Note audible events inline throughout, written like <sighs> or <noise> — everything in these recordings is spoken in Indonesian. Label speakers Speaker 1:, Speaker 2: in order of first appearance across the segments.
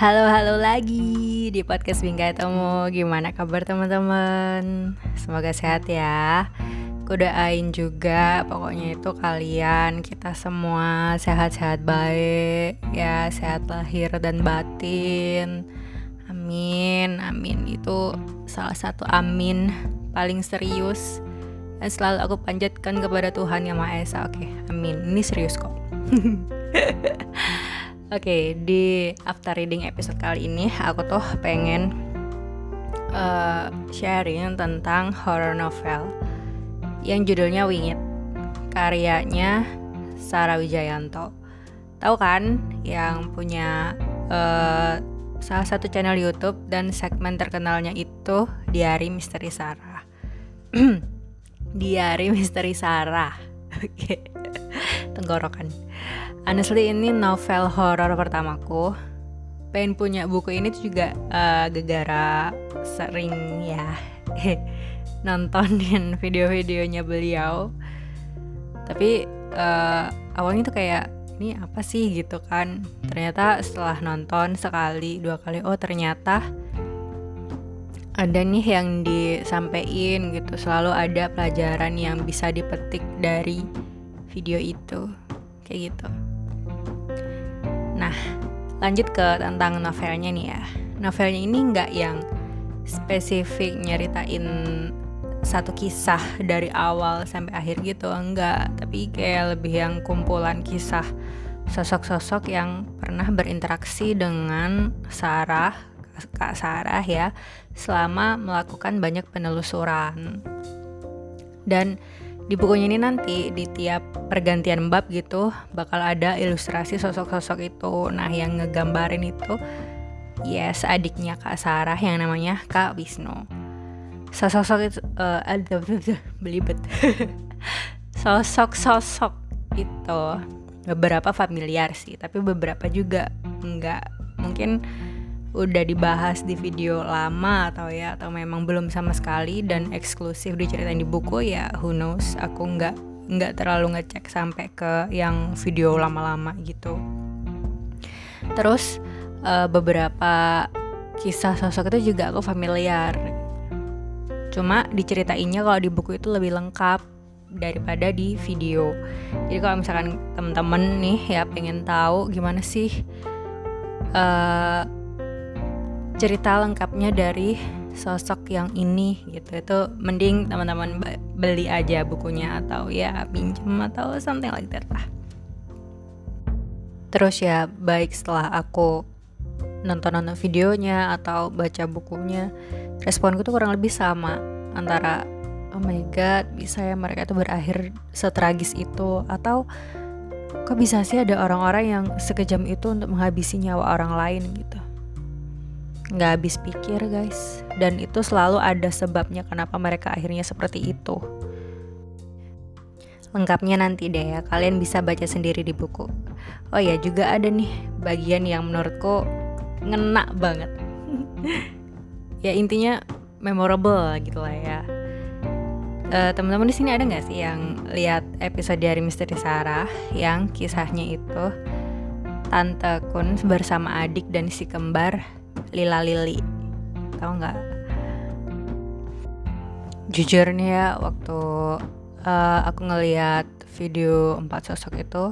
Speaker 1: Halo halo lagi di podcast Bingkai Temu Gimana kabar teman-teman? Semoga sehat ya. Kudain juga pokoknya itu kalian kita semua sehat-sehat baik ya. Sehat lahir dan batin. Amin amin. Itu salah satu amin paling serius dan selalu aku panjatkan kepada Tuhan yang Maha Esa. Oke amin. Ini serius kok <laughs> Oke, okay, di after reading episode kali ini aku tuh pengen uh, sharing tentang horror novel yang judulnya Wingit. Karyanya Sarah Wijayanto. Tahu kan yang punya uh, salah satu channel YouTube dan segmen terkenalnya itu Diari Misteri Sarah. <clears throat> Diari Misteri Sarah. <laughs> Oke. Tenggorokan honestly ini novel horor pertamaku. Pengen punya buku ini tuh juga uh, gegara sering ya <laughs> nontonin video-videonya beliau. Tapi uh, awalnya tuh kayak ini apa sih? gitu kan. Ternyata setelah nonton sekali dua kali oh ternyata ada nih yang disampaikan gitu. Selalu ada pelajaran yang bisa dipetik dari video itu. Kayak gitu Nah, lanjut ke tentang novelnya nih ya. Novelnya ini nggak yang spesifik nyeritain satu kisah dari awal sampai akhir gitu, enggak. Tapi kayak lebih yang kumpulan kisah sosok-sosok yang pernah berinteraksi dengan Sarah, Kak Sarah ya, selama melakukan banyak penelusuran. Dan di bukunya ini nanti di tiap pergantian bab gitu bakal ada ilustrasi sosok-sosok itu. Nah yang ngegambarin itu yes adiknya Kak Sarah yang namanya Kak Wisnu. Sosok-sosok itu uh, belibet. <laughs> Sosok-sosok itu beberapa familiar sih tapi beberapa juga enggak. Mungkin udah dibahas di video lama atau ya atau memang belum sama sekali dan eksklusif diceritain di buku ya who knows aku nggak nggak terlalu ngecek sampai ke yang video lama-lama gitu. Terus uh, beberapa kisah sosok itu juga aku familiar. Cuma diceritainnya kalau di buku itu lebih lengkap daripada di video. Jadi kalau misalkan temen-temen nih ya pengen tahu gimana sih uh, cerita lengkapnya dari sosok yang ini gitu. Itu mending teman-teman beli aja bukunya atau ya pinjam atau something like that lah. Terus ya baik setelah aku nonton-nonton videonya atau baca bukunya responku tuh kurang lebih sama antara oh my god bisa ya mereka itu berakhir setragis itu? Atau kok bisa sih ada orang-orang yang sekejam itu untuk menghabisi nyawa orang lain? gitu nggak habis pikir guys. Dan itu selalu ada sebabnya kenapa mereka akhirnya seperti itu. Lengkapnya nanti deh ya. Kalian bisa baca sendiri di buku. Oh ya juga ada nih bagian yang menurutku ngena banget. <laughs> Ya intinya memorable gitu lah ya. Uh, teman-teman di sini ada nggak sih yang lihat episode dari Misteri Sarah yang kisahnya itu Tante Kun bersama adik dan si kembar Lila Lili. Tahu nggak? Jujur nih ya waktu uh, aku ngeliat video empat sosok itu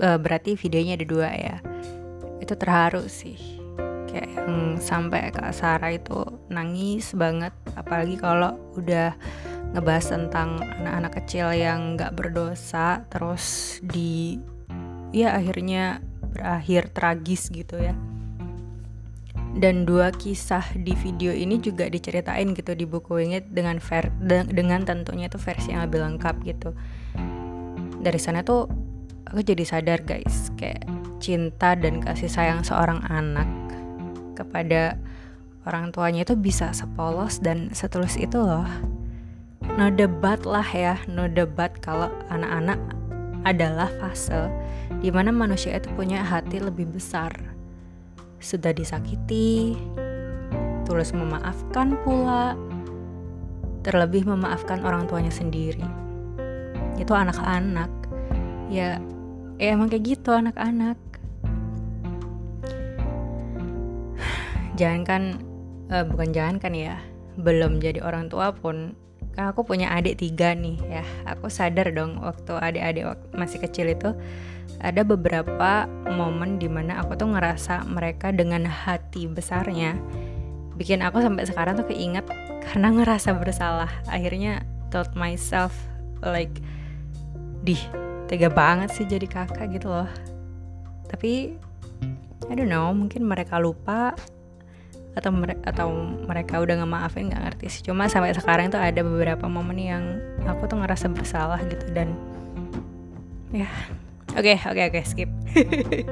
Speaker 1: uh, berarti videonya ada dua ya. Itu terharu sih. Kayak yang sampai Kak Sarah itu nangis banget apalagi kalau udah ngebahas tentang anak-anak kecil yang nggak berdosa terus di ya akhirnya berakhir tragis gitu ya dan dua kisah di video ini juga diceritain gitu di buku Wingit dengan ver de dengan tentunya itu versi yang lebih lengkap gitu. Dari sana tuh aku jadi sadar guys kayak cinta dan kasih sayang seorang anak kepada orang tuanya itu bisa sepolos dan setulus itu loh. No debat lah ya no debat kalau anak-anak adalah fase di mana manusia itu punya hati lebih besar sudah disakiti, tulus memaafkan pula, terlebih memaafkan orang tuanya sendiri. Itu anak-anak, ya, ya emang kayak gitu anak-anak. <sighs> jangan kan uh, bukan jangan kan ya belum jadi orang tua pun kan aku punya adik tiga nih ya. Aku sadar dong waktu adik-adik masih kecil itu ada beberapa momen di mana aku tuh ngerasa mereka dengan hati besarnya bikin aku sampai sekarang tuh keinget karena ngerasa bersalah. Akhirnya told myself like dih tega banget sih jadi kakak gitu loh. Tapi I don't know mungkin mereka lupa atau mere atau mereka udah nggak maafin nggak ngerti sih. Cuma sampai sekarang tuh ada beberapa momen yang aku tuh ngerasa bersalah gitu dan ya. Oke oke oke skip. <laughs>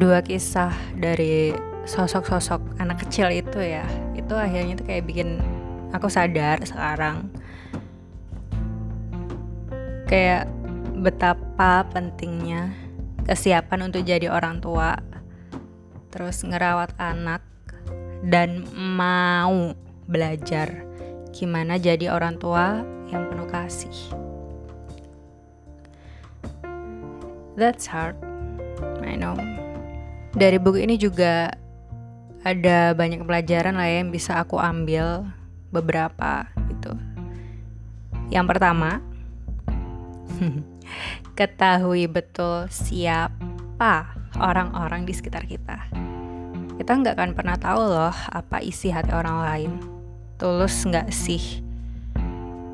Speaker 1: Dua kisah dari sosok-sosok anak kecil itu ya itu akhirnya tuh kayak bikin aku sadar sekarang. Kayak betapa pentingnya kesiapan untuk jadi orang tua terus ngerawat anak dan mau belajar gimana jadi orang tua yang penuh kasih. That's hard. I know. Dari buku ini juga ada banyak pelajaran lah ya yang bisa aku ambil beberapa gitu. Yang pertama, <laughs> ketahui betul siapa orang-orang di sekitar kita. Kita nggak akan pernah tahu loh apa isi hati orang lain. Tulus nggak sih?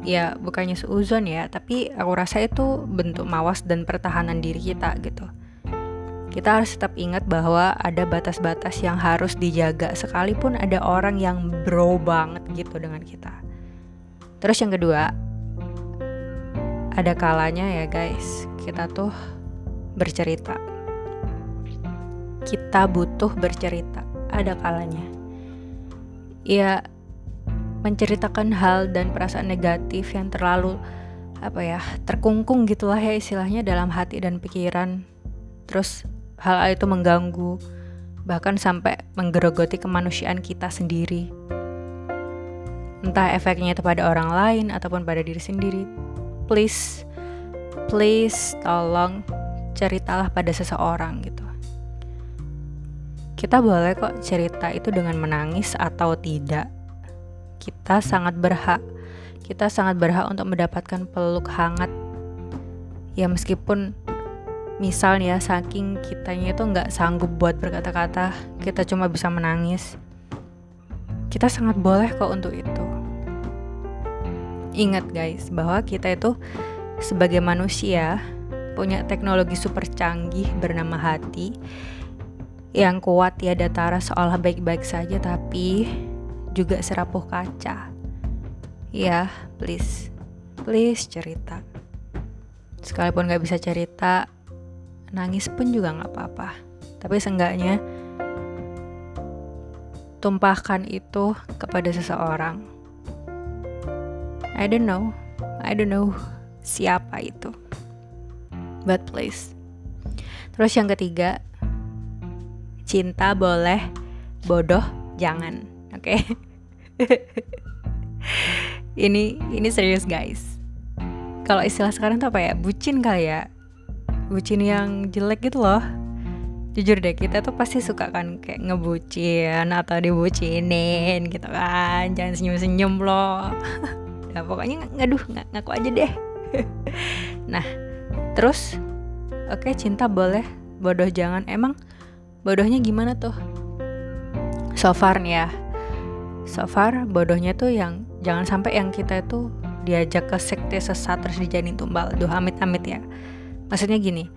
Speaker 1: Ya bukannya seuzon ya, tapi aku rasa itu bentuk mawas dan pertahanan diri kita gitu. Kita harus tetap ingat bahwa ada batas-batas yang harus dijaga sekalipun ada orang yang bro banget gitu dengan kita. Terus yang kedua, ada kalanya ya guys, kita tuh bercerita kita butuh bercerita, ada kalanya. Ya, menceritakan hal dan perasaan negatif yang terlalu apa ya, terkungkung gitulah ya istilahnya dalam hati dan pikiran. Terus hal itu mengganggu bahkan sampai menggerogoti kemanusiaan kita sendiri. Entah efeknya itu pada orang lain ataupun pada diri sendiri. Please, please tolong ceritalah pada seseorang gitu. Kita boleh kok cerita itu dengan menangis atau tidak. Kita sangat berhak. Kita sangat berhak untuk mendapatkan peluk hangat. Ya meskipun misalnya saking kitanya itu nggak sanggup buat berkata-kata, kita cuma bisa menangis. Kita sangat boleh kok untuk itu. Ingat guys, bahwa kita itu sebagai manusia punya teknologi super canggih bernama hati yang kuat ya Tara seolah baik-baik saja tapi juga serapuh kaca. Ya, please. Please cerita. Sekalipun gak bisa cerita, nangis pun juga gak apa-apa. Tapi seenggaknya tumpahkan itu kepada seseorang. I don't know. I don't know siapa itu. But please. Terus yang ketiga, cinta boleh bodoh jangan. Oke. Okay? ini ini serius guys. Kalau istilah sekarang tuh apa ya? Bucin kali ya? Bucin yang jelek gitu loh. Jujur deh kita tuh pasti suka kan kayak ngebucin atau dibucinin gitu kan. Jangan senyum-senyum loh. <laughs> Nah pokoknya ngaduh ng ngaku aja deh. <laughs> Nah terus oke okay, cinta boleh bodoh jangan. Emang bodohnya gimana tuh? So far nih ya. So far bodohnya tuh yang jangan sampai yang kita itu diajak ke sekte sesat terus dijadiin tumbal. Duh amit-amit ya. Maksudnya gini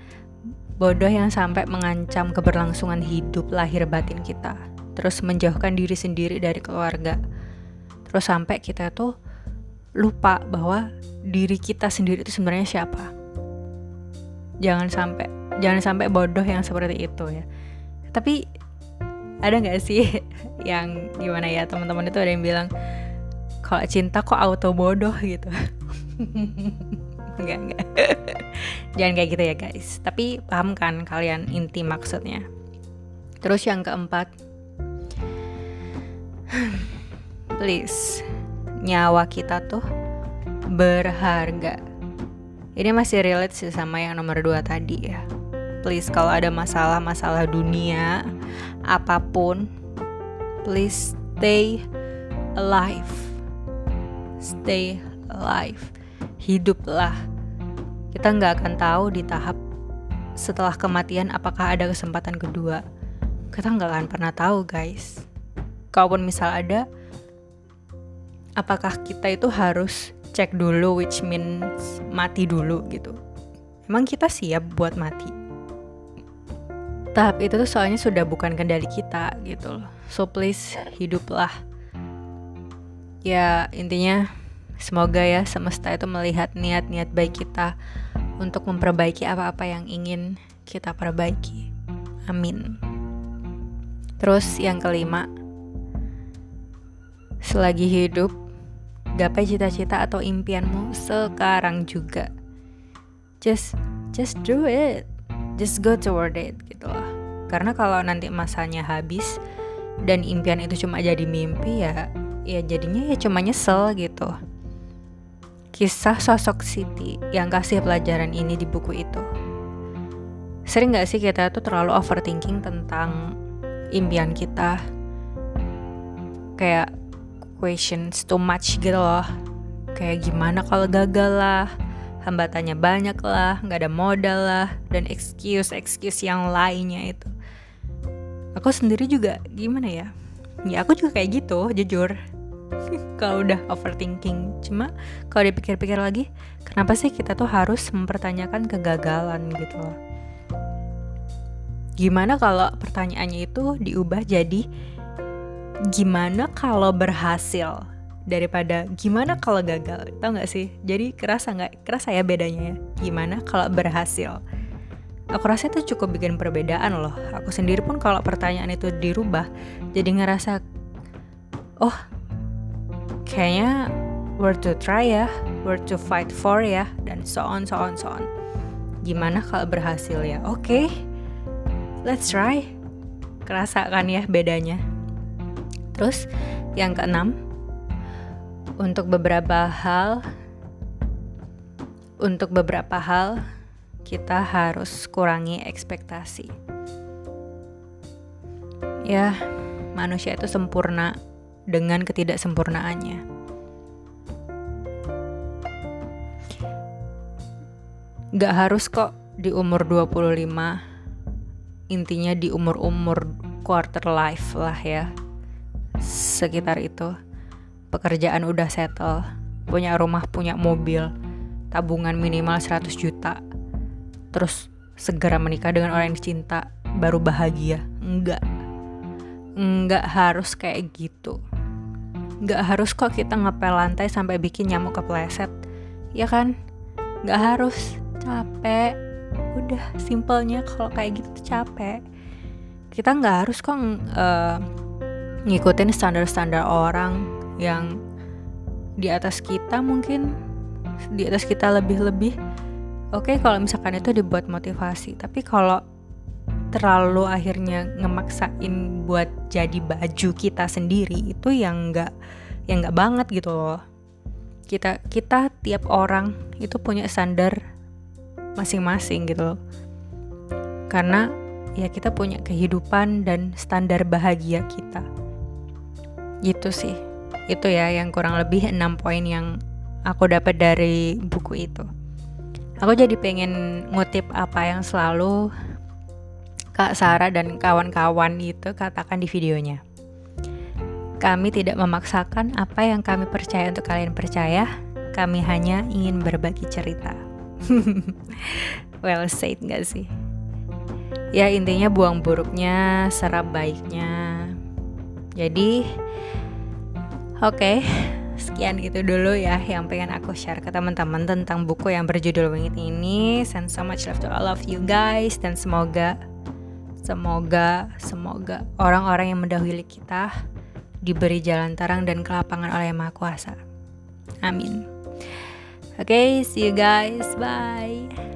Speaker 1: bodoh yang sampai mengancam keberlangsungan hidup lahir batin kita terus menjauhkan diri sendiri dari keluarga terus sampai kita tuh lupa bahwa diri kita sendiri itu sebenarnya siapa. Jangan sampai jangan sampai bodoh yang seperti itu ya tapi ada nggak sih <laughs> yang gimana ya teman-teman itu ada yang bilang kalau cinta kok auto bodoh gitu. <laughs> Nggak nggak. <laughs> Jangan kayak gitu ya guys. Tapi paham kan kalian inti maksudnya. Terus yang keempat. <sighs> Please nyawa kita tuh berharga. Ini masih relate sih sama yang nomor dua tadi ya please kalau ada masalah-masalah dunia apa pun please stay alive. Stay alive. Hiduplah kita nggak akan tahu di tahap setelah kematian apakah ada kesempatan kedua. Kita nggak akan pernah tahu guys. Kalaupun misal ada apakah kita itu harus cek dulu which means mati dulu gitu. Emang kita siap buat mati tahap itu tuh soalnya sudah bukan kendali kita gitu loh so please hiduplah ya intinya semoga ya semesta itu melihat niat-niat baik kita untuk memperbaiki apa-apa yang ingin kita perbaiki. Amin. Terus yang kelima, selagi hidup, gapai cita-cita atau impianmu sekarang juga. Just just do it. Just go toward it gitu loh. Karena kalau nanti masanya habis dan impian itu cuma jadi mimpi ya ya jadinya ya cuma nyesel gitu. Kisah sosok Siti yang kasih pelajaran ini di buku itu. Sering gak sih kita tuh terlalu overthinking tentang impian kita? Kayak questions too much gitu loh. Kayak gimana kalau gagal lah, hambatannya banyak lah, gak ada modal lah, dan excuse-excuse yang lainnya itu. Aku sendiri juga gimana ya? Ya aku juga kayak gitu, jujur <laughs> kalau udah overthinking cuma kalau dipikir-pikir lagi kenapa sih kita tuh harus mempertanyakan kegagalan gitu loh gimana kalau pertanyaannya itu diubah jadi gimana kalau berhasil daripada gimana kalau gagal tau gak sih jadi kerasa nggak kerasa ya bedanya ya gimana kalau berhasil aku rasa itu cukup bikin perbedaan loh aku sendiri pun kalau pertanyaan itu dirubah jadi ngerasa oh kayaknya worth to try ya, worth to fight for ya, dan so on, so on, so on. Gimana kalau berhasil ya? Oke, okay, let's try. Kerasa kan ya bedanya. Terus yang keenam, untuk beberapa hal, untuk beberapa hal kita harus kurangi ekspektasi. Ya, manusia itu sempurna dengan ketidaksempurnaannya. Gak harus kok di umur 25 Intinya di umur-umur quarter life lah ya Sekitar itu Pekerjaan udah settle Punya rumah, punya mobil Tabungan minimal 100 juta Terus segera menikah dengan orang yang dicinta Baru bahagia. Enggak. Enggak harus kayak gitu. Gak harus kok kita ngepel lantai sampai bikin nyamuk kepleset. Ya kan? Gak harus. Capek. Udah simpelnya kalau kayak gitu tuh capek. Kita gak harus kok uh, ngikutin standar-standar orang yang di atas kita mungkin di atas kita lebih-lebih. Oke okay, kalau misalkan itu dibuat motivasi tapi kalau terlalu akhirnya ngemaksain buat jadi baju kita sendiri itu yang nggak yang nggak banget gitu loh. Kita kita tiap orang itu punya standar masing-masing gitu loh. Karena ya kita punya kehidupan dan standar bahagia kita. Gitu sih itu ya yang kurang lebih enam poin yang aku dapat dari buku itu aku jadi pengen ngutip apa yang selalu Kak Sarah dan kawan-kawan itu katakan di videonya. Kami tidak memaksakan apa yang kami percaya untuk kalian percaya. Kami hanya ingin berbagi cerita. <laughs> well said gak sih? Ya intinya buang buruknya, serap baiknya. Jadi, oke, okay, <laughs> sekian gitu dulu ya yang pengen aku share ke teman-teman tentang buku yang berjudul Wingit ini. Send so much love to all of you guys dan semoga Semoga, semoga orang-orang yang mendahului kita diberi jalan terang dan kelapangan oleh Yang Maha Kuasa. Amin. Oke, okay, see you guys. Bye.